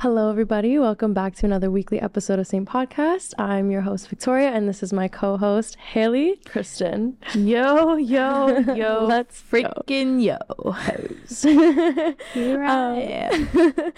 Hello, everybody. Welcome back to another weekly episode of Saint Podcast. I'm your host, Victoria, and this is my co host, Haley Kristen. Yo, yo, yo. Let's freaking yo. Here I um, am.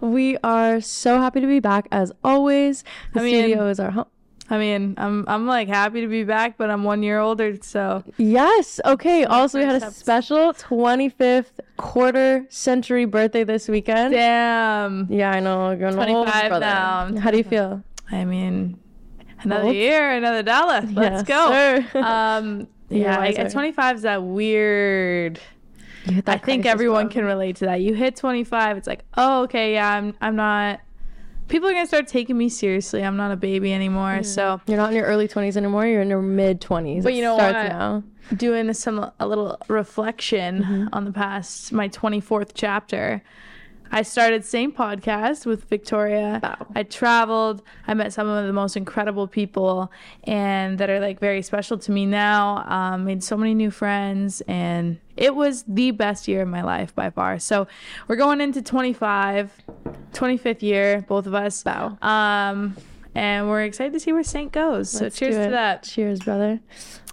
we are so happy to be back as always. The I mean- studio is our home. I mean, I'm I'm like happy to be back, but I'm one year older, so Yes. Okay. Also, we had a special 25th quarter century birthday this weekend. damn. Yeah, I know. You're an old 25 now. How do you feel? I mean, another Old? year, another dollar. Let's go. sir. Um, yeah, wiser. at 25 is that weird. That I think everyone can relate to that. You hit 25, it's like, oh, okay, yeah, I'm I'm not. People are gonna start taking me seriously. I'm not a baby anymore. So You're not in your early 20s anymore. You're in your mid 20s. But you know starts what? now. doing some a little reflection Mm-hmm. on the past my 24th chapter i started Saint Podcast with victoria. Wow. i traveled. I met some of the most incredible people and that are like very special to me now. Um, made so many new friends and it was the best year of my life by far. So we're going into 25 25th year both of us. Wow. um and we're excited to see where saint goes. So Let's cheers to that. Cheers, brother.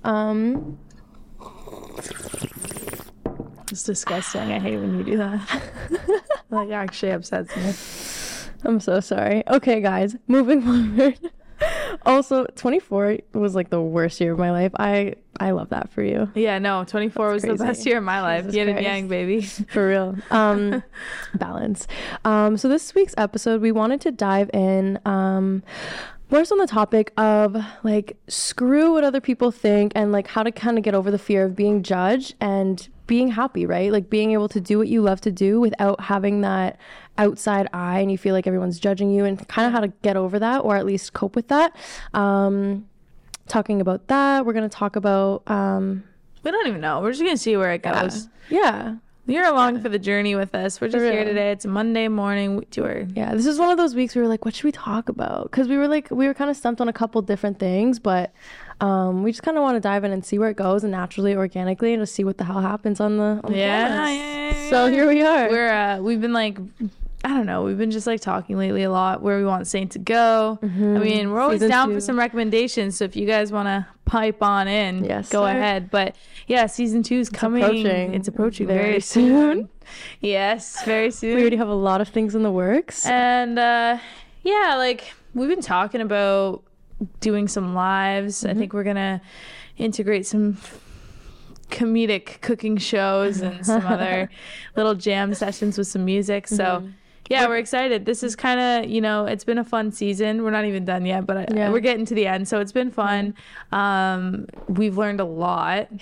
Um, It's disgusting. I hate when you do that. like actually upsets me. I'm so sorry. Okay, guys, moving forward. also, 24 was like the worst year of my life. I I love that for you. Yeah, no, 24 was the best year of my life. Jesus Yin and yang, baby. for real um balance um so this week's episode we wanted to dive in um more so on the topic of like screw what other people think and like how to kind of get over the fear of being judged and being happy right like being able to do what you love to do without having that outside eye and you feel like everyone's judging you and kind of how to get over that or at least cope with that um talking about that we're going to talk about um We don't even know. We're just gonna see where it goes. yeah You're along for the journey with us. We're just here today. It's Monday morning. We do our Yeah, this is one of those weeks we were like, what should we talk about? Because we were like, we were kind of stumped on a couple different things, but um, we just kind of want to dive in and see where it goes and naturally, organically, and just see what the hell happens on the. On the yeah, yeah, yeah, So here we are. We're uh, we've been like. I don't know. We've been just like talking lately a lot where we want Saint to go. I mean, we're always Mm-hmm. Season down two. for some recommendations. So if you guys want to pipe on in, Yes, go sir. ahead. But yeah, season two is coming. approaching It's approaching very very, soon. soon. yes, very soon. we already have a lot of things in the works. and uh, yeah, like we've been talking about doing some lives. Mm-hmm. I think we're gonna integrate some comedic cooking shows and some other little jam sessions with some music. So. Mm-hmm. Yeah, we're excited. This is kind of, you know, it's been a fun season. We're not even done yet, but I, we're getting to the end. So it's been fun. Um, we've learned a lot.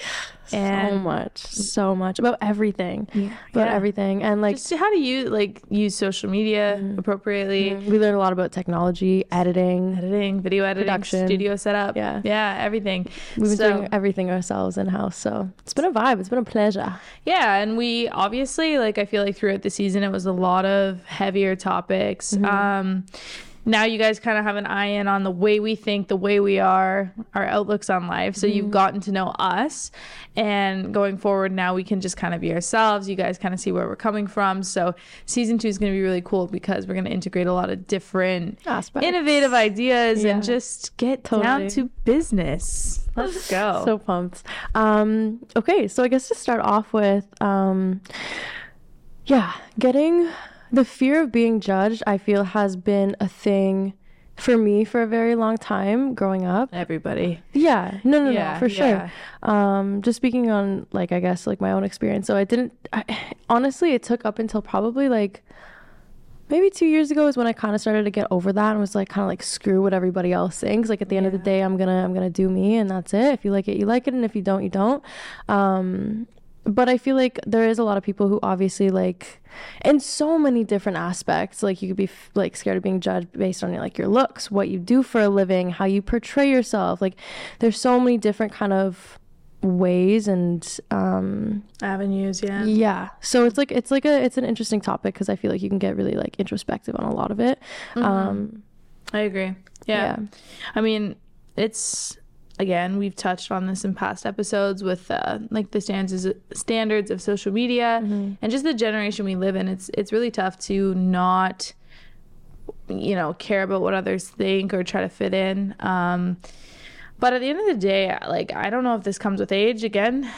so much, so much about everything, about Yeah. everything, and like Just how to use, like, use social media Mm-hmm. appropriately. we learned a lot about technology, editing. editing, video editing, Production. studio setup. Yeah. Yeah, everything. We've been so, doing everything ourselves in house, so it's been a vibe. It's been a pleasure. yeah, and we obviously like I feel like throughout the season it was a lot of heavier topics. Mm-hmm. Um now you guys kind of have an eye in on the way we think, the way we are, our outlooks on life. So Mm-hmm. you've gotten to know us and going forward now we can just kind of be ourselves. You guys kind of see where we're coming from. So season 2 is going to be really cool because we're going to integrate a lot of different Aspects. innovative ideas Yeah. and just get Totally. down to business. Let's go. so pumped. Um, okay, so I guess to start off with, um, yeah, getting the fear of being judged, I feel has been a thing for me for a very long time growing up. everybody. Yeah, no, no, Yeah, no, for sure. Um, just speaking on like I guess like my own experience. So I didn't. I, honestly, it took up until probably like maybe two years ago is when I kind of started to get over that and was like kind of like screw what everybody else thinks. Like at the end of the day, I'm gonna I'm gonna do me and that's it. If you like it, you like it, and if you don't, you don't. Um, but I feel like there is a lot of people who obviously like in so many different aspects like you could be f- like scared of being judged based on like your looks what you do for a living how you portray yourself like there's so many different kind of ways and um Avenues, yeah. yeah so it's like it's like a it's an interesting topic because i feel like you can get really like introspective on a lot of it um I agree. Yeah. yeah I mean, it's again, we've touched on this in past episodes with uh, like the standards standards of social media Mm-hmm. and just the generation we live in. It's it's really tough to not you know, care about what others think or try to fit in. Um, but at the end of the day, like I don't know if this comes with age again,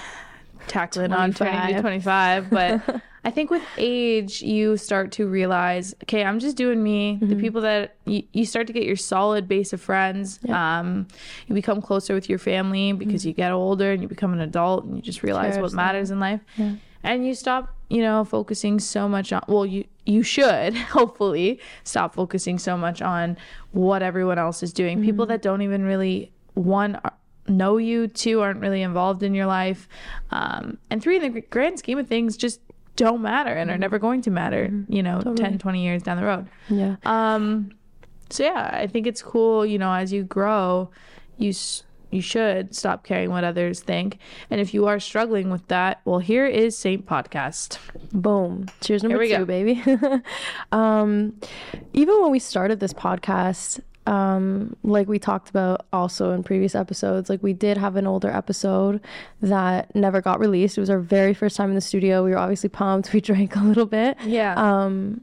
tackling on 20 to 25, but I think with age, you start to realize, okay, I'm just doing me. Mm-hmm. The people that you, you start to get your solid base of friends. Yeah. Um, you become closer with your family because mm-hmm. you get older and you become an adult and you just realize what matters in life. Yeah. And you stop, you know, focusing so much on, well, you, you should hopefully stop focusing so much on what everyone else is doing. Mm-hmm. People that don't even really, one, know you, two, aren't really involved in your life. Um, and three, in the grand scheme of things, just don't matter and are mm-hmm. never going to matter, mm-hmm. you know, totally. 10, 20 years down the road. Yeah. Um, so yeah, I think it's cool, you know, as you grow, you you should stop caring what others think. And if you are struggling with that, well, here is Saint Podcast. Boom. Cheers number two, go. baby. um, even when we started this podcast, um, like we talked about also in previous episodes, like we did have an older episode that never got released. It was our very first time in the studio. We were obviously pumped. We drank a little bit. Yeah. Um,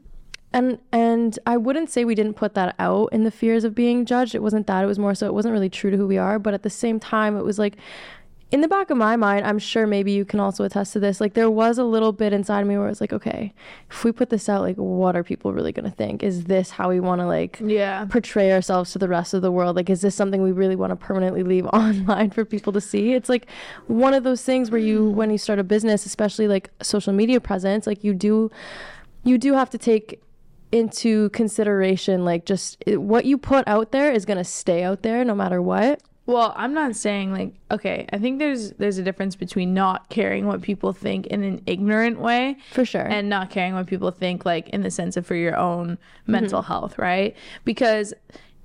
and and I wouldn't say we didn't put that out in the fears of being judged. It wasn't that. It was more so it wasn't really true to who we are. But at the same time, it was like in the back of my mind, I'm sure maybe you can also attest to this. Like there was a little bit inside of me where it's like, okay, if we put this out, like what are people really gonna think? Is this how we want to like yeah portray ourselves to the rest of the world? Like is this something we really want to permanently leave online for people to see? It's like one of those things where you when you start a business, especially like social media presence, like you do you do have to take into consideration like just what you put out there is going to stay out there no matter what well, I'm not saying like okay, I think there's there's a difference between not caring what people think in an ignorant way for sure and not caring what people think like in the sense of for your own mental mm-hmm. health, right? Because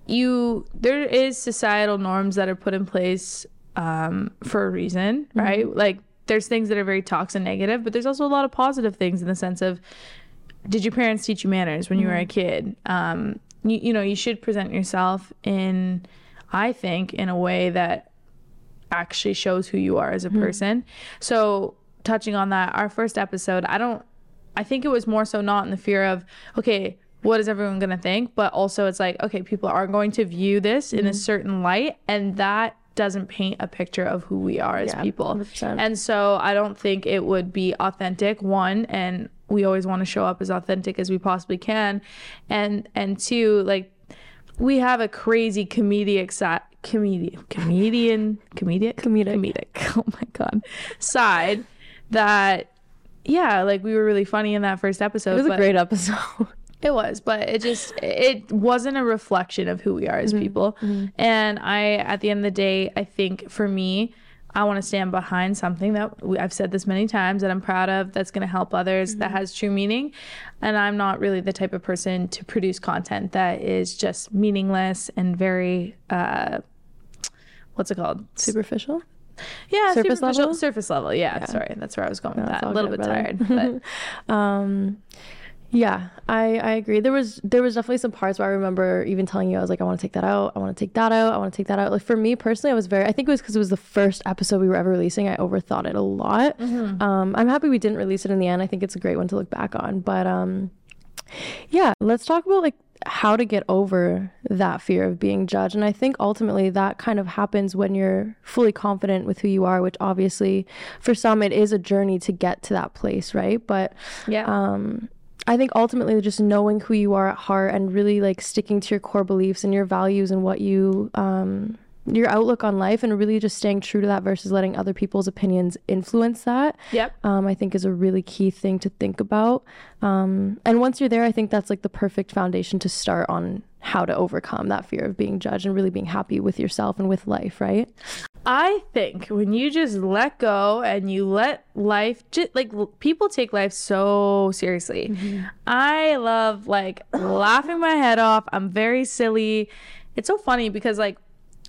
you there is societal norms that are put in place um, for a reason, mm-hmm. right? Like there's things that are very toxic negative, but there's also a lot of positive things in the sense of did your parents teach you manners when mm-hmm. you were a mm-hmm. kid? Um, you, you know, you should present yourself in I think, in a way that actually shows who you are as a mm-hmm. person. So, touching on that, our first episode, I don't, I think it was more so not in the fear of, okay, what is everyone going to think? But also, it's like, okay, people are going to view this mm-hmm. in a mm-hmm. certain light, and that doesn't paint a picture of who we are as yeah, people. 100%. And so, I don't think it would be authentic, one, and we always want to show up as authentic as we possibly can. And, and two, like, we have a crazy comedic side comedian comedian comedic? Comedic. Comedic. Oh my god. Side that yeah like we were really funny in that first episode it was a great episode. It was but it just it wasn't a reflection of who we are as mm-hmm. people. Mm-hmm. and i at the end of the day i think for me I want to stand behind something that we, I've said this many times that I'm proud of, that's going to help others, mm-hmm. that has true meaning. And I'm not really the type of person to produce content that is just meaningless and very, uh, what's it called? Superficial? Yeah, surface level. Surface level. Yeah, yeah, sorry, that's where I was going no, with that. A little good, bit brother. tired, but um, yeah, I, I agree. There was there was definitely some parts where I remember even telling you I was like I want to take that out. I want to take that out. I want to take that out. Like for me personally, I was very. I think it was because it was the first episode we were ever releasing. I overthought it a lot. Mm-hmm. Um, I'm happy we didn't release it in the end. I think it's a great one to look back on. But um, yeah, let's talk about like how to get over that fear of being judged. And I think ultimately that kind of happens when you're fully confident with who you are, which obviously for some it is a journey to get to that place, right? But yeah. Um, I think ultimately just knowing who you are at heart and really like sticking to your core beliefs and your values and what you um your outlook on life and really just staying true to that versus letting other people's opinions influence that. Yep. Um, I think is a really key thing to think about. Um, and once you're there, I think that's like the perfect foundation to start on how to overcome that fear of being judged and really being happy with yourself and with life, right? I think when you just let go and you let life just like people take life so seriously. Mm-hmm. I love like laughing my head off. I'm very silly. It's so funny because like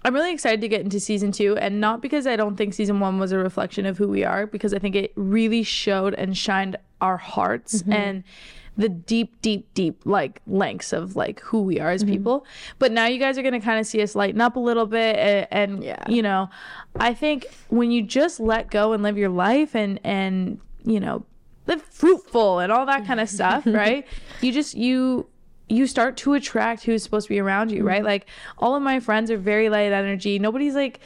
I'm really excited to get into season two, and not because I don't think season one was a reflection of who we are, because I think it really showed and shined our hearts mm-hmm. and the deep, deep, deep like lengths of like who we are as mm-hmm. people. But now you guys are gonna kind of see us lighten up a little bit, and, and yeah. you know, I think when you just let go and live your life and and you know live fruitful and all that kind of stuff, right? You just you you start to attract who's supposed to be around you, right? Like all of my friends are very light energy. Nobody's like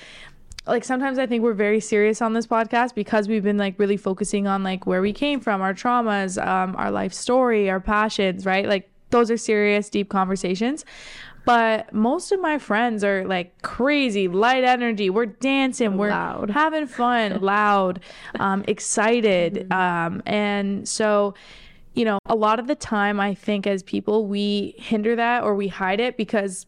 like sometimes I think we're very serious on this podcast because we've been like really focusing on like where we came from, our traumas, um, our life story, our passions, right? Like those are serious, deep conversations. But most of my friends are like crazy, light energy. We're dancing, we're Loud. having fun, loud, um, excited. Um, and so, you know, a lot of the time, I think as people, we hinder that or we hide it because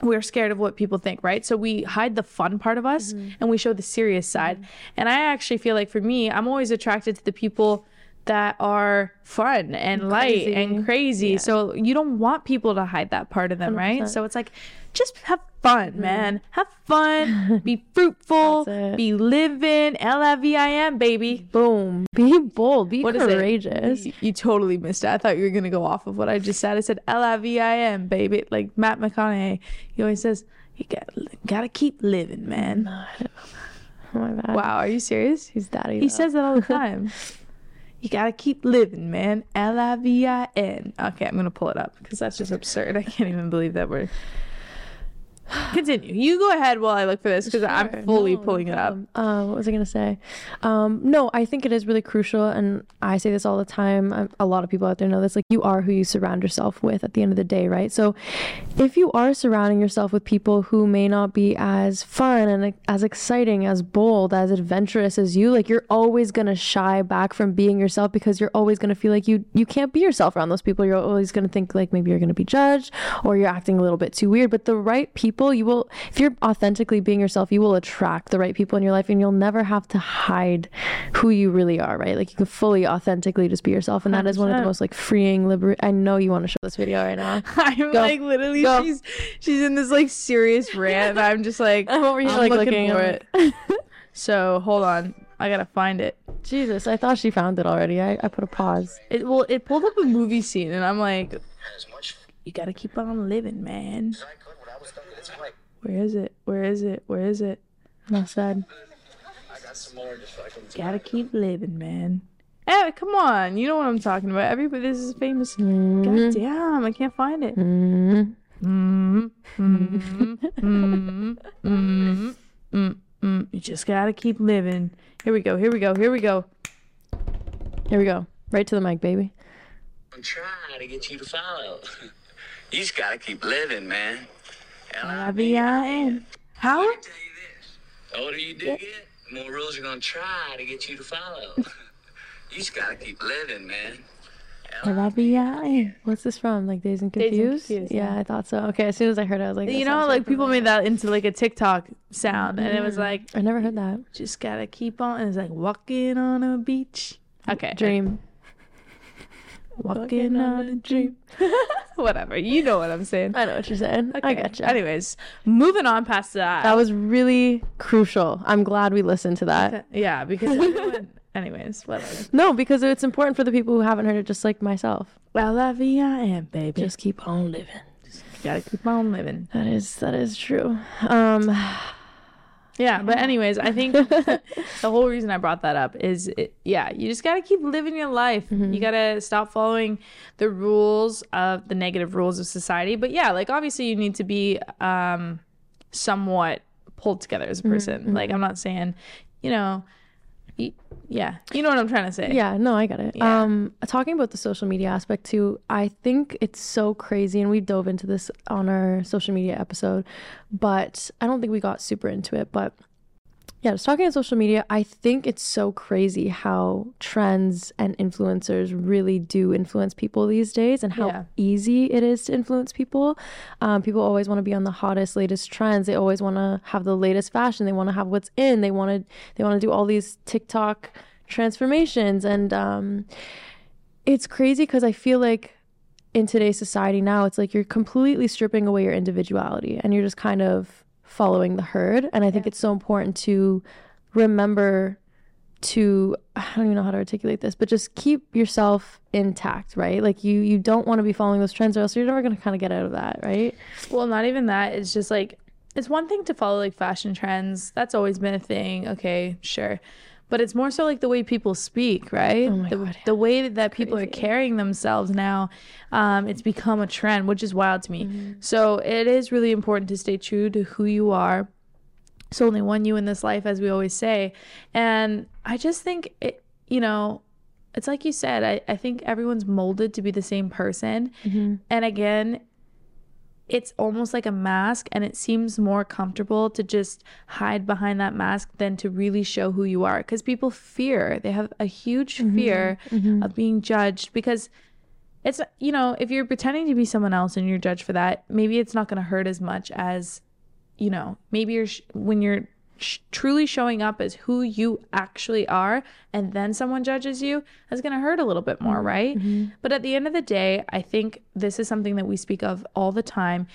we're scared of what people think, right? So we hide the fun part of us and we show the serious side. And I actually feel like for me, I'm always attracted to the people that are fun and light crazy. and crazy. So you don't want people to hide that part of them, right? So it's like just have fun, mm. man. Have fun, be fruitful, be living, L I V I M, baby. Boom. Be bold. Be What courageous. You, you totally missed it. I thought you were gonna go off of what I just said. I said L I V I M, baby. Like Matt McConaughey. He always says, "You got gotta keep living, man." Oh my bad. Wow, are you serious? He's daddy. He though. says that all the time. you gotta keep living, man. L I V I N. Okay, I'm gonna pull it up because that's just absurd. I can't even believe that we're. Continue. You go ahead while I look for this because Sure. I'm fully No, no pulling it up. Uh, what was I going to say? Um, no, I think it is really crucial. And I say this all the time. Um, a lot of people out there know this. Like, you are who you surround yourself with at the end of the day, right? So, if you are surrounding yourself with people who may not be as fun and as exciting, as bold, as adventurous as you, like, you're always going to shy back from being yourself because you're always going to feel like you, you can't be yourself around those people. You're always going to think like maybe you're going to be judged or you're acting a little bit too weird. But the right people, you will, if you're authentically being yourself, you will attract the right people in your life and you'll never have to hide who you really are, right? Like you can fully authentically just be yourself. And that is one of the most like freeing, liber I know you want to show this video right now. I'm Go. like literally Go. she's she's in this like serious rant and I'm just like I'm over here like looking looking for it. So hold on. I gotta find it. Jesus, I thought she found it already. I, I put a pause. It well it pulled up a movie scene and I'm like, you gotta keep on living, man. Where is it? Where is it? Where is it? No said. I got some more just so I can Gotta keep living, man. Hey, come on. You know what I'm talking about. Everybody this is famous. God damn, I can't find it. Mm. Mm, mm, mm, mm, mm, mm. You just gotta keep living. Here we go. Here we go. Here we go. Here we go. Right to the mic, baby. I'm trying to get you to follow. you just gotta keep living, man. L-I-V-I-N. How? Tell you this. The older you do get, the more rules are gonna try to get you to follow. you just gotta keep living, man. L-I-V-I-N. What's this from? Like Days and Dazed and Confused? Confused, yeah, yeah. I thought so. Okay, as soon as I heard it, I was like, You know, like very people made that into like a TikTok sound, and it was mm-hmm. like, I never heard that. just gotta keep on. And it's like walking on a beach. Okay. Dream. Walking on a dream. Whatever. You know what I'm saying. I know what you're saying. I Okay. gotcha. Anyways, moving on past that. That was really crucial. I'm glad we listened to that. yeah, because everyone, anyways, whatever. No, because it's important for the people who haven't heard it, just like myself. Well, I am, baby. Just keep on living. Just gotta keep on living. That is that is true. Um, Yeah, but anyways, I think the whole reason I brought that up is, it, yeah, you just gotta keep living your life. You mm-hmm. gotta stop following the rules of the negative rules of society. But yeah, like obviously you need to be um, somewhat pulled together as a mm-hmm. person. Like mm-hmm. I'm not saying, you know, yeah, you know what I'm trying to say. yeah, no, I got it. Yeah. Um, talking about the social media aspect too, I think it's so crazy, and we dove into this on our social media episode, but I don't think we got super into it. But yeah, just talking on social media, I think it's so crazy how trends and influencers really do influence people these days, and how Yeah. easy it is to influence people. Um, people always want to be on the hottest, latest trends. They always want to have the latest fashion. They want to have what's in. They want to they want to do all these TikTok transformations, and um, it's crazy because I feel like in today's society now, it's like you're completely stripping away your individuality, and you're just kind of following the herd. And I think it's so important to remember to I don't even know how to articulate this, but just keep yourself intact, right? Like you you don't want to be following those trends or else you're never gonna kind of get out of that, right? Well, not even that. It's just like it's one thing to follow like fashion trends. That's always been a thing. Okay, sure. But it's more so like the way people speak, right? Oh my the, God, yeah. the way that people are carrying themselves now, um, it's become a trend, which is wild to me. Mm-hmm. So it is really important to stay true to who you are. There's only one you in this life, as we always say. And I just think it, you know, it's like you said, I, I think everyone's molded to be the same person. And again, it's almost like a mask and it seems more comfortable to just hide behind that mask than to really show who you are because people fear. They have a huge mm-hmm. fear mm-hmm. of being judged because it's you know if you're pretending to be someone else and you're judged for that maybe it's not going to hurt as much as you know maybe you're sh- when you're sh- truly showing up as who you actually are and then someone judges you is going to hurt a little bit more mm-hmm. right? Mm-hmm. But at the end of the day i think this is something that we speak of all the time.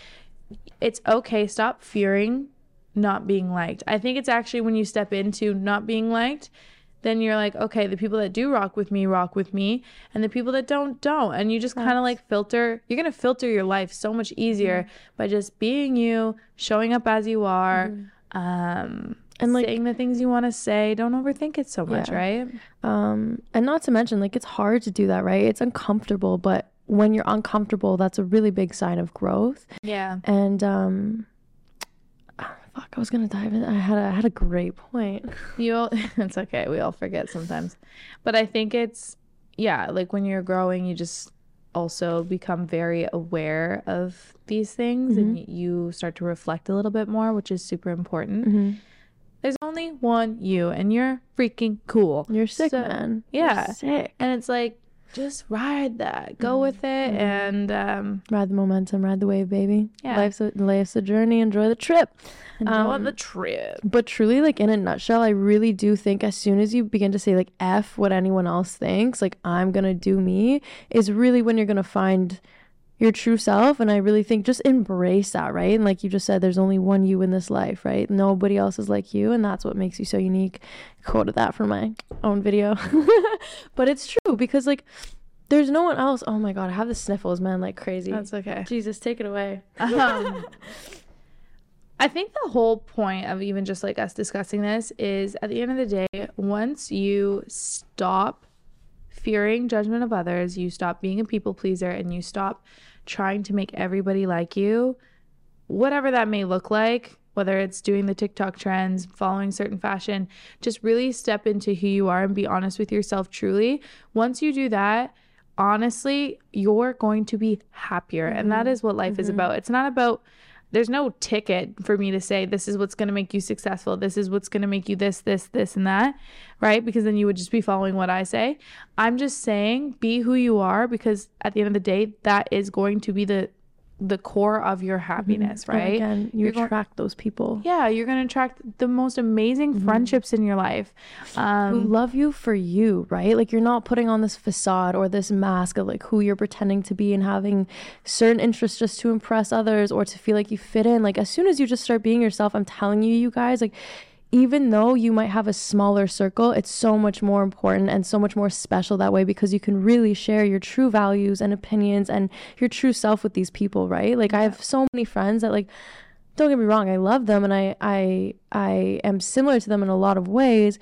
It's okay stop fearing not being liked. I think it's actually when you step into not being liked then you're like okay the people that do rock with me rock with me and the people that don't don't. And you just kind of like filter you're going to filter your life so much easier mm-hmm. by just being you showing up as you are um And, like- saying the things you want to say don't overthink it so much Yeah. right Um, and not to mention, like, it's hard to do that, right? It's uncomfortable, but when you're uncomfortable, that's a really big sign of growth. yeah And, um, fuck, I was gonna dive in. I had a, I had a great point. You all, it's okay. We all forget sometimes. But I think it's yeah, like when you're growing, you just also become very aware of these things and mm-hmm. you start to reflect a little bit more, which is super important. Mm-hmm. There's only one you and you're freaking cool. You're sick, So- man. You're Yeah. sick. And it's like just ride that. Go with it and um Ride the momentum, ride the wave, baby. Yeah. Life's a, life's a journey. Enjoy the trip. enjoy Um, the trip. But truly, like in a nutshell, I really do think as soon as you begin to say like F what anyone else thinks, like I'm gonna do me, is really when you're gonna find your true self. And I really think just embrace that, right? And like you just said, there's only one you in this life, right? Nobody else is like you, and that's what makes you so unique. Quoted that for my own video. but it's true because like there's no one else. Oh my god, I have the sniffles, man, like crazy. That's okay. Jesus, take it away. um, I think the whole point of even just like us discussing this is at the end of the day, once you stop fearing judgment of others, you stop being a people pleaser, and you stop trying to make everybody like you, whatever that may look like, whether it's doing the TikTok trends, following certain fashion, just really step into who you are and be honest with yourself truly. Once you do that, honestly, you're going to be happier. And that mm-hmm. is what life is mm-hmm. about. It's not about there's no ticket for me to say this is what's going to make you successful. This is what's going to make you this this this and that right? Because then you would just be following what i say. I'm just saying be who you are because at the end of the day that is going to be the the core of your happiness And right again, you going- attract those people. yeah you're going to attract the most amazing friendships in your life who um love you for you, right? Like you're not putting on this facade or this mask of like who you're pretending to be and having certain interests just to impress others or to feel like you fit in. Like as soon as you just start being yourself, I'm telling you, you guys, like even though you might have a smaller circle, it's so much more important and so much more special that way because you can really share your true values and opinions and your true self with these people, right? Like I have so many friends that like don't get me wrong, I love them and I I I am similar to them in a lot of ways,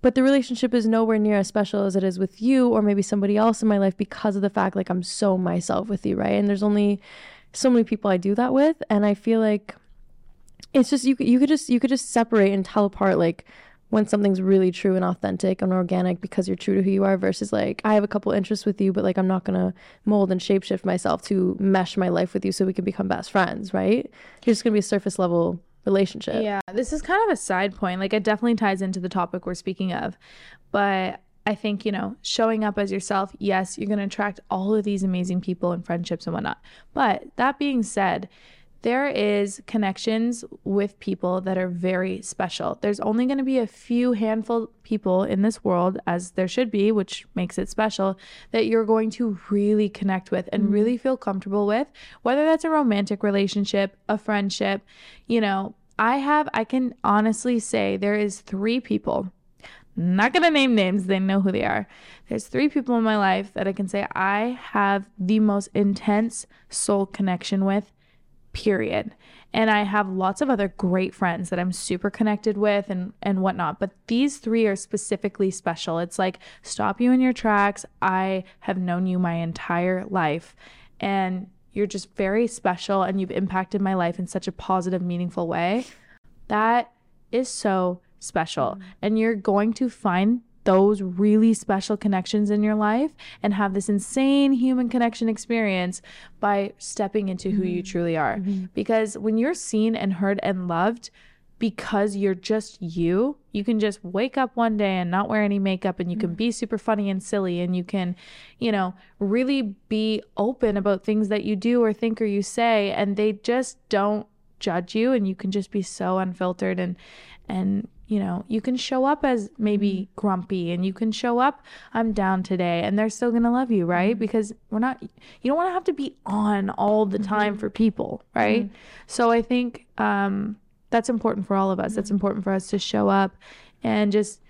but the relationship is nowhere near as special as it is with you or maybe somebody else in my life because of the fact like I'm so myself with you, right? And there's only so many people I do that with and I feel like it's just you could you could just you could just separate and tell apart like when something's really true and authentic and organic because you're true to who you are versus like I have a couple interests with you but like I'm not going to mold and shapeshift myself to mesh my life with you so we can become best friends, right? You're just going to be a surface level relationship. Yeah, this is kind of a side point. Like, it definitely ties into the topic we're speaking of. But I think, you know, showing up as yourself, yes, you're going to attract all of these amazing people and friendships and whatnot. But that being said, there is connections with people that are very special. There's only going to be a few handful people in this world as there should be, which makes it special, that you're going to really connect with and mm-hmm. really feel comfortable with, whether that's a romantic relationship, a friendship, you know, I have I can honestly say there is 3 people not gonna name names, they know who they are. There's three people in my life that I can say I have the most intense soul connection with period. And I have lots of other great friends that I'm super connected with and and whatnot. But these three are specifically special. It's like stop you in your tracks. I have known you my entire life, and you're just very special, and you've impacted my life in such a positive, meaningful way. That is so special, mm. and you're going to find those really special connections in your life and have this insane human connection experience by stepping into who you mm-hmm. truly are. Mm-hmm. Because when you're seen and heard and loved because you're just you, you can just wake up one day and not wear any makeup and you can mm. be super funny and silly and you can, you know, really be open about things that you do or think or you say and they just don't judge you and you can just be so unfiltered and and you know you can show up as maybe mm-hmm. grumpy and you can show up i'm down today and they're still to love you right? Mm-hmm. Because we're not you don't want to have to be on all the mm-hmm. time for people right? So i think um that's important for all of us. That's important for us to show up and just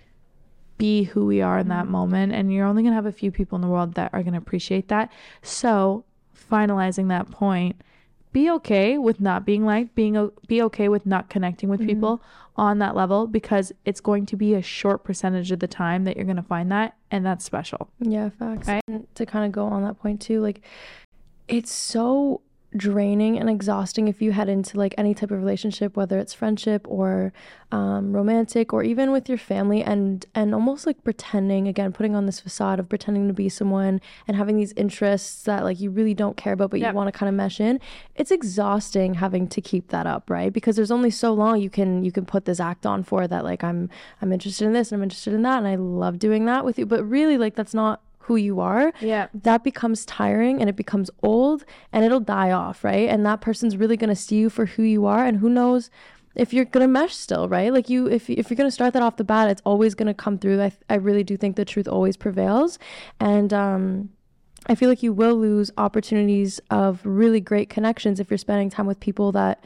be who we are in that moment and you're only to have a few people in the world that are to appreciate that. So finalizing that point be okay with not being liked being be okay with not connecting with mm-hmm. people on that level because it's going to be a short percentage of the time that you're going to find that and that's special Yeah, facts. Right? And to kind of go on that point too, like it's so draining and exhausting if you head into like any type of relationship whether it's friendship or um, romantic or even with your family and and almost like pretending again putting on this facade of pretending to be someone and having these interests that like you really don't care about but Yep. you want to kind of mesh in it's exhausting having to keep that up right because there's only so long you can you can put this act on for that like i'm i'm interested in this and i'm interested in that and i love doing that with you but really like that's not who you are yeah that becomes tiring and it becomes old and it'll die off, right? And that person's really going to see you for who you are and who knows if you're going to mesh still, right? Like you if if you're going to start that off the bat, it's always going to come through. I I really do think the truth always prevails and um I feel like you will lose opportunities of really great connections if you're spending time with people that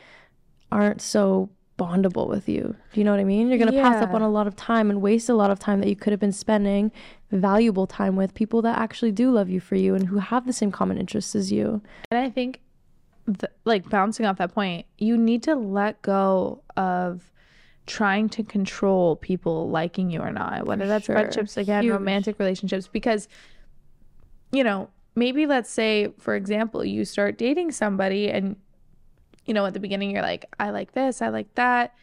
aren't so bondable with you. Do you know what I mean? You're going to pass up on a lot of time and waste a lot of time that you could have been spending valuable time with people that actually do love you for you and who have the same common interests as you. And I think, th- like bouncing off that point, you need to let go of trying to control people liking you or not, whether that's sure. friendships, again, Huge. romantic relationships, because, you know, maybe let's say, for example, you start dating somebody and, you know, at the beginning you're like, I like this, I like that.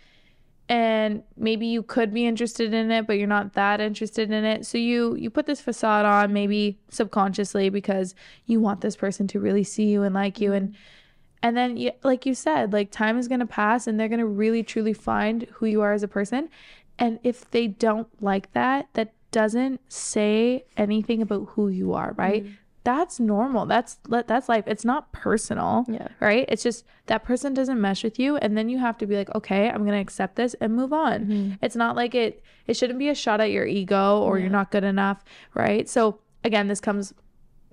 And maybe you could be interested in it, but you're not that interested in it. So you you put this facade on, maybe subconsciously, because you want this person to really see you and like you and and then you, like you said like time is going to pass and they're going to really truly find who you are as a person and if they don't like that that doesn't say anything about who you are right mm-hmm. That's normal. That's that's life. It's not personal Yeah. right? It's just that person doesn't mesh with you and then you have to be like okay i'm going to accept this and move on. Mm-hmm. It's not like it it shouldn't be a shot at your ego or you're not good enough right? So again this comes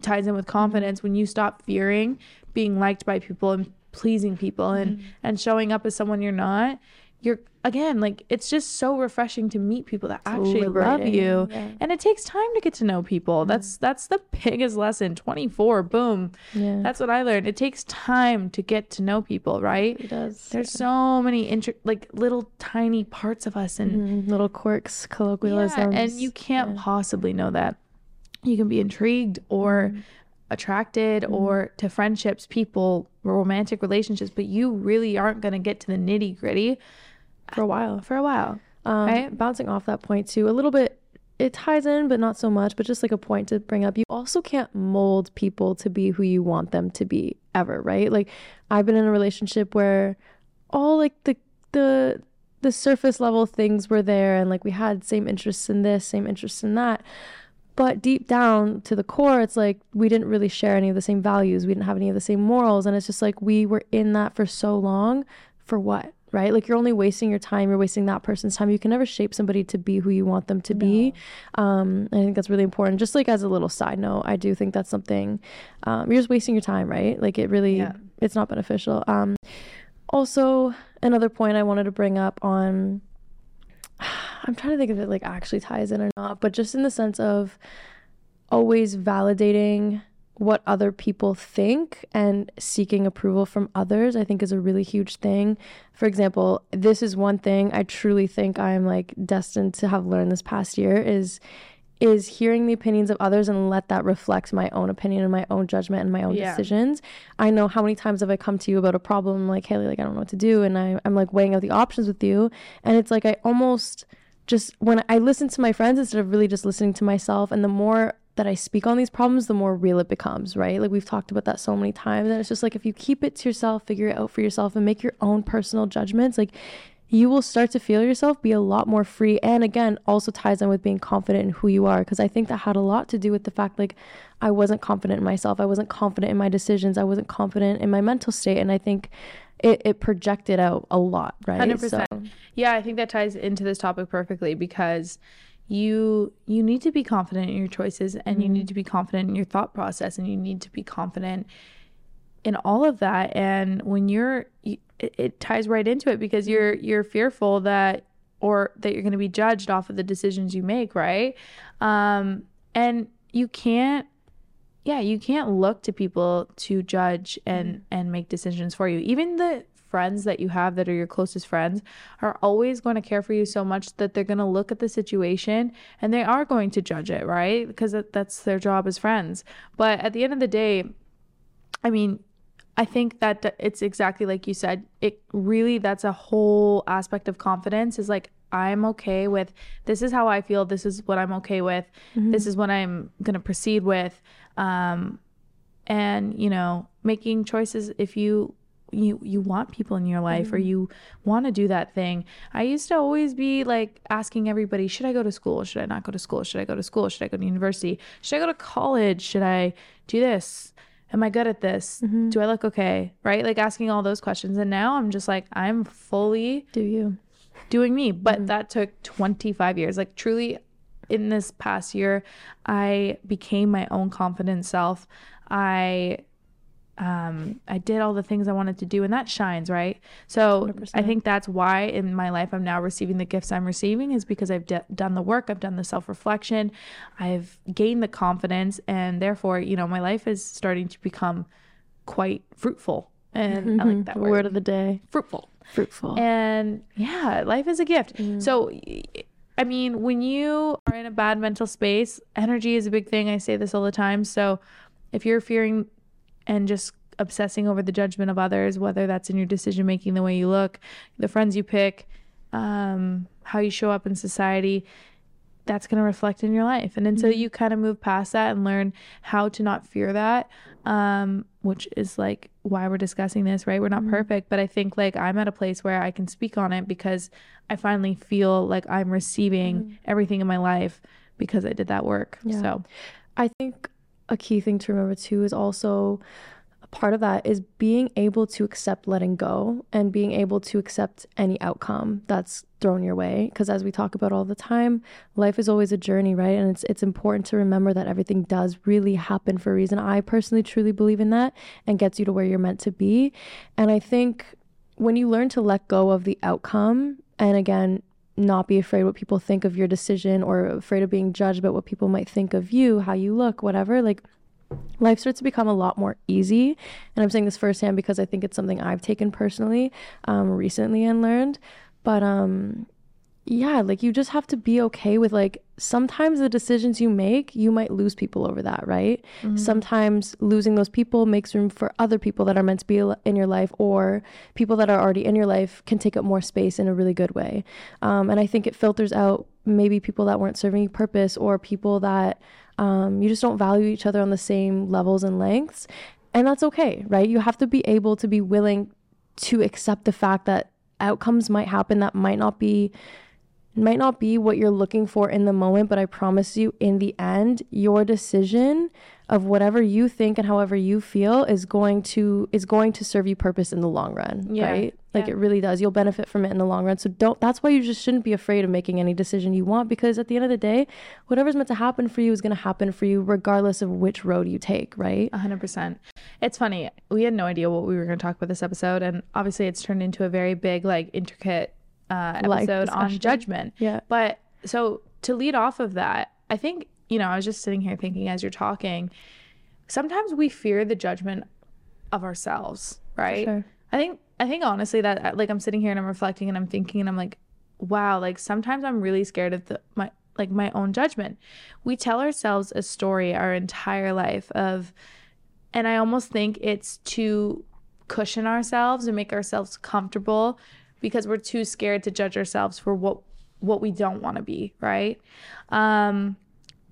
ties in with mm-hmm. confidence. When you stop fearing being liked by people and pleasing people and mm-hmm. and showing up as someone you're not you're again like it's just so refreshing to meet people that actually love you. Yeah. and it takes time to get to know people. That's that's the biggest lesson. 24 boom. Yeah. that's what i learned. It takes time to get to know people right? It does. there's so many inter- like little tiny parts of us and Mm, little quirks, colloquialisms. yeah, and you can't possibly know that. You can be intrigued or attracted or to friendships, people, romantic relationships, but you really aren't going to get to the nitty gritty for a while. for a while. Um, Right? Bouncing off that point too, a little bit, it ties in, but not so much. But just like a point to bring up, you also can't mold people to be who you want them to be ever, right? Like I've been in a relationship where all like the the the surface level things were there, and like we had same interests in this, same interests in that. But deep down to the core, it's like we didn't really share any of the same values. We didn't have any of the same morals. And it's just like we were in that for so long for what? Right? Like you're only wasting your time. You're wasting that person's time. You can never shape somebody to be who you want them to be. Um, I think that's really important. Just like as a little side note, I do think that's something um, you're just wasting your time, right? Like it really, Yeah. it's not beneficial. Um, also, another point I wanted to bring up on I'm trying to think if it like actually ties in or not, but just in the sense of always validating what other people think and seeking approval from others i think is a really huge thing. For example this is one thing i truly think i'm like destined to have learned this past year is is hearing the opinions of others and let that reflect my own opinion and my own judgment and my own Yeah. decisions. I know how many times have i come to you about a problem like haley like i don't know what to do and I, i'm like weighing out the options with you. And it's like i almost just when i listen to my friends instead of really just listening to myself and the more that I speak on these problems, the more real it becomes, right? Like we've talked about that so many times. And it's just like if you keep it to yourself, figure it out for yourself, and make your own personal judgments, like you will start to feel yourself be a lot more free. And again, also ties in with being confident in who you are. Cause I think that had a lot to do with the fact like I wasn't confident in myself. I wasn't confident in my decisions. I wasn't confident in my mental state. And I think it, it projected out a lot, right? 100%. So, Yeah, I think that ties into this topic perfectly because you you need to be confident in your choices and you need mm-hmm. to be confident in your thought process and you need to be confident in all of that. And when you're you, it, it ties right into it because you're mm-hmm. you're fearful that or that you're going to be judged off of the decisions you make right? Um and you can't yeah you can't look to people to judge and mm-hmm. and make decisions for you. Even the friends that you have that are your closest friends are always going to care for you so much that they're going to look at the situation and they are going to judge it right because that's their job as friends but at the end of the day i mean I think that it's exactly like you said. It really, that's a whole aspect of confidence is like, I'm okay with this is how I feel. This is what I'm okay with. This is what I'm going to proceed with. Um, and, you know, making choices if you. You, you want people in your life or mm-hmm. you want to do that thing. I used to always be like asking everybody, should I go to school? Should I not go to school? Should I go to school? Should I go to university? Should I go to college? Should I do this? am I good at this? Mm-hmm. Do I look okay? Right? Like asking all those questions. And now I'm just like, I'm fully do you? doing me. But mm-hmm. that took 25 years. Like, truly, in this past year, I became my own confident self. I um I did all the things I wanted to do and that shines, right? So I 100%. think that's why in my life I'm now receiving the gifts I'm receiving is because I've d- done the work, I've done the self-reflection, I've gained the confidence and therefore, you know, my life is starting to become quite fruitful. And I like that word. Word of the day fruitful. fruitful. And yeah, life is a gift. So, I mean, when you are in a bad mental space, energy is a big thing. I say this all the time. So, if you're fearing and just obsessing over the judgment of others, whether that's in your decision making, the way you look, the friends you pick, um, how you show up in society, that's going to reflect in your life. And until you kind of move past that and learn how to not fear that, um, which is like why we're discussing this, right? We're not perfect, but I think like I'm at a place where I can speak on it because I finally feel like I'm receiving everything in my life because I did that work. Yeah. So, I think a key thing to remember too is also a part of that is being able to accept letting go and being able to accept any outcome that's thrown your way. Because as we talk about all the time life is always a journey right? And it's it's important to remember that everything does really happen for a reason. I personally truly believe in that and gets you to where you're meant to be. And i think when you learn to let go of the outcome and again not be afraid what people think of your decision or afraid of being judged about what people might think of you how you look whatever like life starts to become a lot more easy. And i'm saying this firsthand because i think it's something i've taken personally um, recently and learned. But um yeah like you just have to be okay with like sometimes the decisions you make you might lose people over that right? Sometimes losing those people makes room for other people that are meant to be in your life or people that are already in your life can take up more space in a really good way. Um, and i think it filters out maybe people that weren't serving you purpose or people that um, you just don't value each other on the same levels and lengths. And that's okay right? You have to be able to be willing to accept the fact that outcomes might happen that might not be might not be what you're looking for in the moment, but I promise you, in the end, your decision of whatever you think and however you feel is going to is going to serve you purpose in the long run, Yeah. right? Like Yeah. it really does. You'll benefit from it in the long run. So don't. That's why you just shouldn't be afraid of making any decision you want because at the end of the day, whatever's meant to happen for you is going to happen for you regardless of which road you take, right? 100%. It's funny. We had no idea what we were going to talk about this episode. And obviously, it's turned into a very big, like, intricate uh, episode on judgment. Yeah. But so to lead off of that, I think, you know, I was just sitting here thinking as you're talking, sometimes we fear the judgment of ourselves, right? Sure. I think I think honestly that like I'm sitting here and I'm reflecting and I'm thinking and I'm like, wow, like sometimes I'm really scared of the my like my own judgment. We tell ourselves a story our entire life of and I almost think it's to cushion ourselves and make ourselves comfortable because we're too scared to judge ourselves for what what we don't want to be, right? Um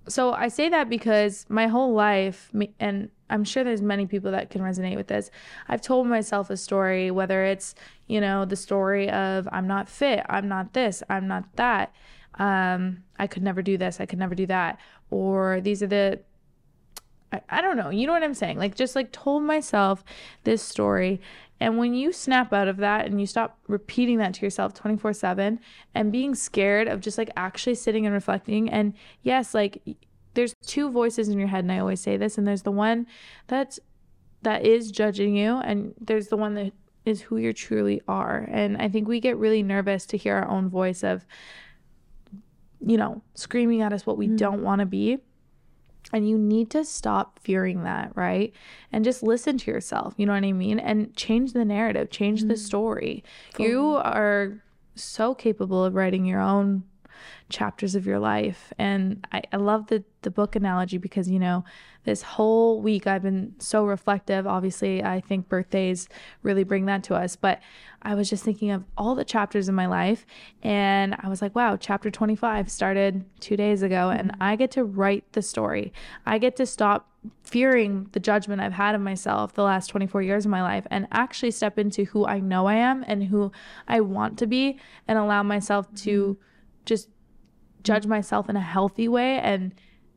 so I say that because my whole life and I'm sure there's many people that can resonate with this. I've told myself a story whether it's, you know, the story of I'm not fit, I'm not this, I'm not that. Um I could never do this, I could never do that or these are the I, I don't know. You know what I'm saying? Like just like told myself this story. And when you snap out of that and you stop repeating that to yourself 24 7 and being scared of just like actually sitting and reflecting, and yes, like there's two voices in your head, and I always say this, and there's the one that's that is judging you, and there's the one that is who you truly are. And I think we get really nervous to hear our own voice of, you know, screaming at us what we mm. don't want to be. And you need to stop fearing that, right? And just listen to yourself, you know what I mean? And change the narrative, change the mm-hmm. story. You are so capable of writing your own chapters of your life. And I, I love the the book analogy because you know this whole week I've been so reflective. Obviously, I think birthdays really bring that to us. But I was just thinking of all the chapters in my life, and I was like, wow, chapter 25 started two days ago, and mm-hmm. I get to write the story. I get to stop fearing the judgment I've had of myself the last 24 years of my life and actually step into who I know I am and who I want to be and allow myself to mm-hmm. just judge myself in a healthy way and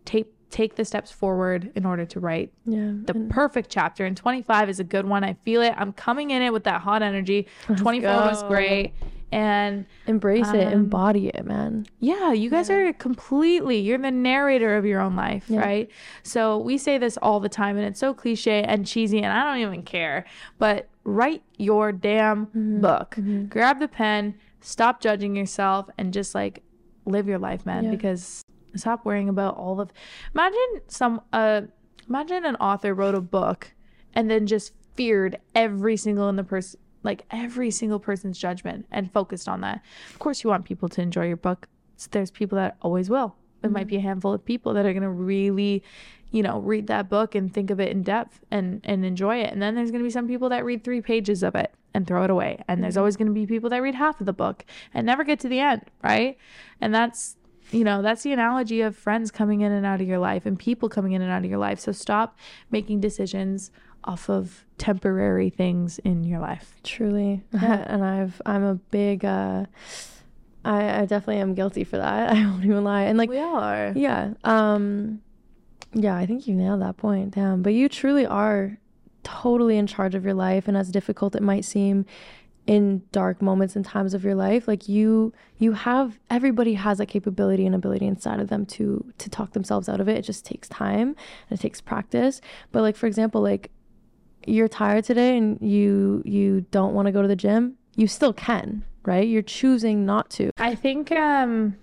take take the steps forward in order to write Yeah. the perfect chapter. And 25 is a good one. I feel it. I'm coming in it with that hot energy. 24 was great. And Embrace it, Um, embody it, man. yeah you guys are completely you're the narrator of your own life right? So we say this all the time and it's so cliche and cheesy and i don't even care. But write your damn book. Grab the pen stop judging yourself and just like live your life man Yeah. because stop worrying about all of imagine some uh imagine an author wrote a book and then just feared every single in the person like every single person's judgment and focused on that. Of course you want people to enjoy your book. S- there's people that always will. There might be a handful of people that are going to really you know read that book and think of it in depth and and enjoy it. And then there's going to be some people that read three pages of it and throw it away. And there's always going to be people that read half of the book and never get to the end right? And that's you know that's the analogy of friends coming in and out of your life and people coming in and out of your life so stop making decisions off of temporary things in your life Truly. and I've I'm a big uh I, I definitely am guilty for that. I won't even lie. And like we all are yeah. Um yeah, I think you nailed that point. Damn. But you truly are totally in charge of your life and as difficult it might seem in dark moments and times of your life, like you you have everybody has that capability and ability inside of them to to talk themselves out of it. It just takes time and it takes practice. But like for example, like you're tired today and you you don't want to go to the gym, you still can, right? You're choosing not to. I think um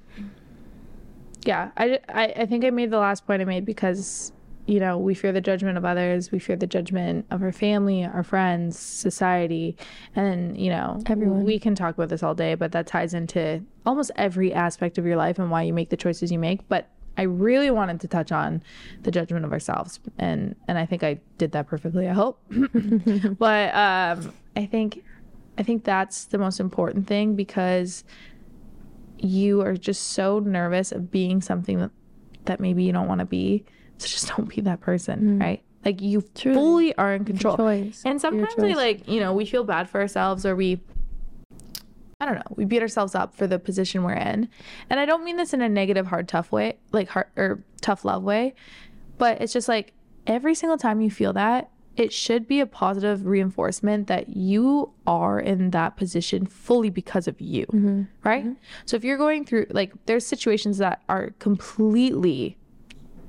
yeah, I, I I think I made the last point I made because you know, we fear the judgment of others, we fear the judgment of our family, our friends, society, and you know, Everyone. we can talk about this all day, but that ties into almost every aspect of your life and why you make the choices you make, but I really wanted to touch on the judgment of ourselves and and I think I did that perfectly, I hope. but um I think I think that's the most important thing because you are just so nervous of being something that, that maybe you don't want to be. So just don't be that person, right? Like you Truly. fully are in control. choice. And sometimes we like, you know, we feel bad for ourselves or we I don't know, we beat ourselves up for the position we're in. And I don't mean this in a negative hard tough way, like hard or tough love way, but it's just like every single time you feel that, it should be a positive reinforcement that you are in that position fully because of you, right? So if you're going through like there's situations that are completely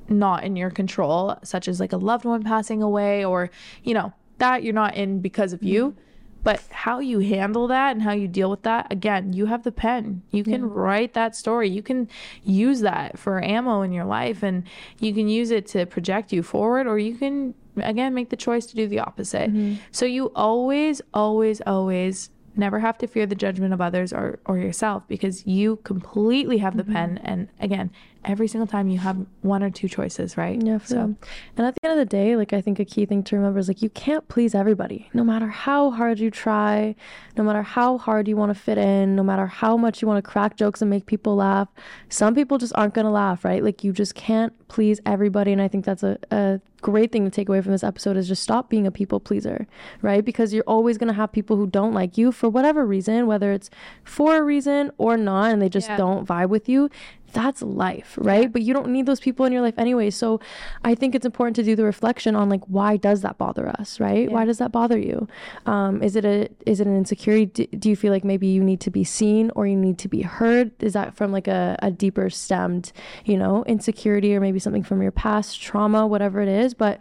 not in your control, such as like a loved one passing away or, you know, that you're not in because of you. Mm-hmm. But how you handle that and how you deal with that, again, you have the pen. You can write that story. You can use that for ammo in your life and you can use it to project you forward or you can again make the choice to do the opposite. Mm-hmm. So you always always always never have to fear the judgment of others or, or yourself because you completely have the mm-hmm. pen and again every single time you have one or two choices right Yeah, so. And at the end of the day, like I think a key thing to remember is like you can't please everybody. No matter how hard you try, no matter how hard you want to fit in, no matter how much you want to crack jokes and make people laugh, some people just aren't gonna laugh, right? Like you just can't please everybody. And I think that's a, a great thing to take away from this episode is just stop being a people pleaser, right? Because you're always gonna have people who don't like you for whatever reason, whether it's for a reason or not, and they just Yeah. don't vibe with you that's life, right? But you don't need those people in your life anyway. So I think it's important to do the reflection on like why does that bother us, right? Why does that bother you? Um, is it a is it an insecurity? Do, do you feel like maybe you need to be seen or you need to be heard? Is that from like a, a deeper stemmed, you know, insecurity or maybe something from your past trauma, whatever it is? But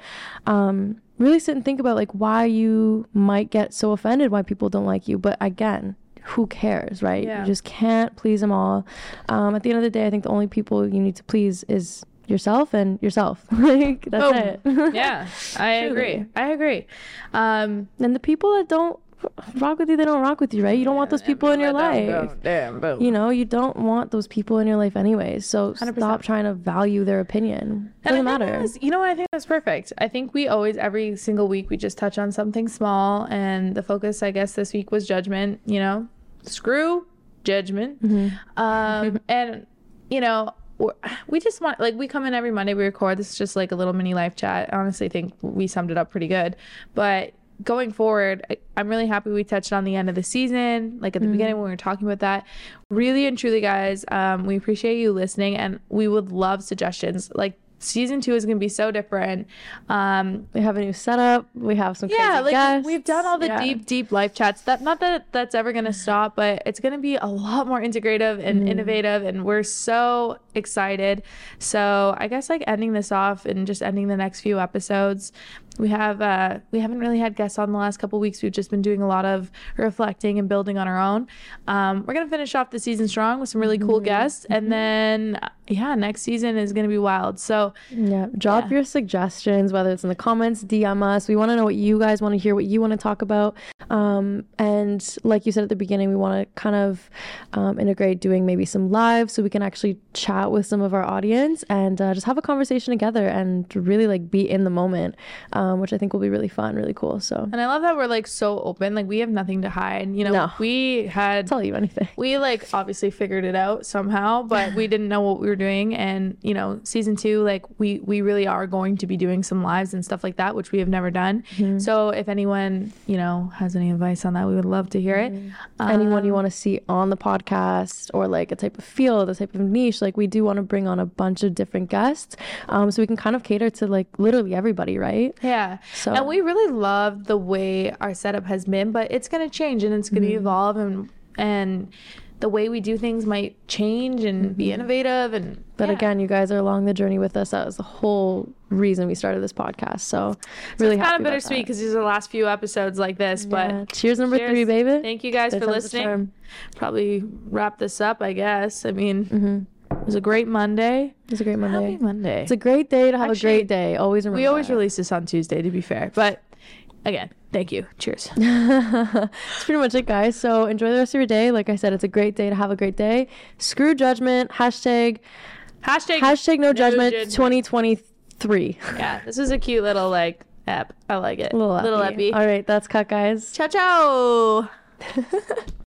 um really sit and think about like why you might get so offended why people don't like you. But again, who cares, right? Yeah. You just can't please them all. Um, at the end of the day, I think the only people you need to please is yourself and yourself. like that's Boom. it. yeah i agree i agree um and the people that don't rock with you, they don't rock with you, right? You don't want those people in your life. damn boom You know, you don't want those people in your life anyways. So 100%. stop trying to value their opinion. And I Doesn't think matter. that's- you know what? I think that's perfect. I think we always, every single week, we just touch on something small. And the focus, I guess, this week was judgment. You know, screw judgment. Um, and, you know, we're- we just want, like, we come in every Monday, we record. This is just like a little mini life chat. I honestly think we summed it up pretty good. But going forward, I- I'm really happy we touched on the end of the season, like at the beginning when we were talking about that. Really and truly, guys, um, we appreciate you listening and we would love suggestions. Like, season two is going to be so different. Um, We have a new setup. We have some yeah, like guests. we've done all the Yeah. deep, deep life chats. That not that that's ever gonna stop, but it's gonna be a lot more integrative and Mm-hmm. innovative, and we're so excited. So I guess like ending this off and just ending the next few episodes. We have uh we haven't really had guests on the last couple weeks. We've just been doing a lot of reflecting and building on our own. Um, we're gonna finish off the season strong with some really cool Mm-hmm. guests, and then uh, yeah, next season is gonna be wild. So Yeah, drop your suggestions, whether it's in the comments, DM us. We want to know what you guys want to hear, what you want to talk about. Um, and like you said at the beginning, we want to kind of um, integrate doing maybe some live so we can actually chat with some of our audience and uh, just have a conversation together and really like be in the moment, um, which I think will be really fun, really cool. So and I love that we're like so open. Like we have nothing to hide. You know, No. we had tell you anything. we like obviously figured it out somehow but we didn't know what we were doing and you know season two like we we really are going to be doing some lives and stuff like that which we have never done Mm-hmm. so if anyone you know has any advice on that we would love to hear it Mm-hmm. Anyone Um, you want to see on the podcast or like a type of field, a type of niche, like we do want to bring on a bunch of different guests, um, so we can kind of cater to like literally everybody, right? yeah So- and we really love the way our setup has been but it's going to change and it's going to Mm-hmm. evolve and and the way we do things might change and be innovative and Mm-hmm. But yeah. again, you guys are along the journey with us. That was the whole reason we started this podcast. So, really it's kind of bittersweet because these are the last few episodes like this but cheers number Cheers. three, baby. Thank you guys Third for listening. Probably wrap this up, I guess. I mean, Mm-hmm. it was a great Monday. it was a great Monday. Happy Monday. It's a great day to have Actually, a great day. Always remember. we always that. release this on Tuesday, to be fair. But again, thank you. Cheers. That's pretty much it, guys. So enjoy the rest of your day. Like I said, it's a great day to have a great day. Screw judgment. Hashtag Hashtag, hashtag no judgment judgment. 2023. Yeah, this is a cute little like app. I like it. Little, little epi. All right, that's cut, guys. Ciao, ciao.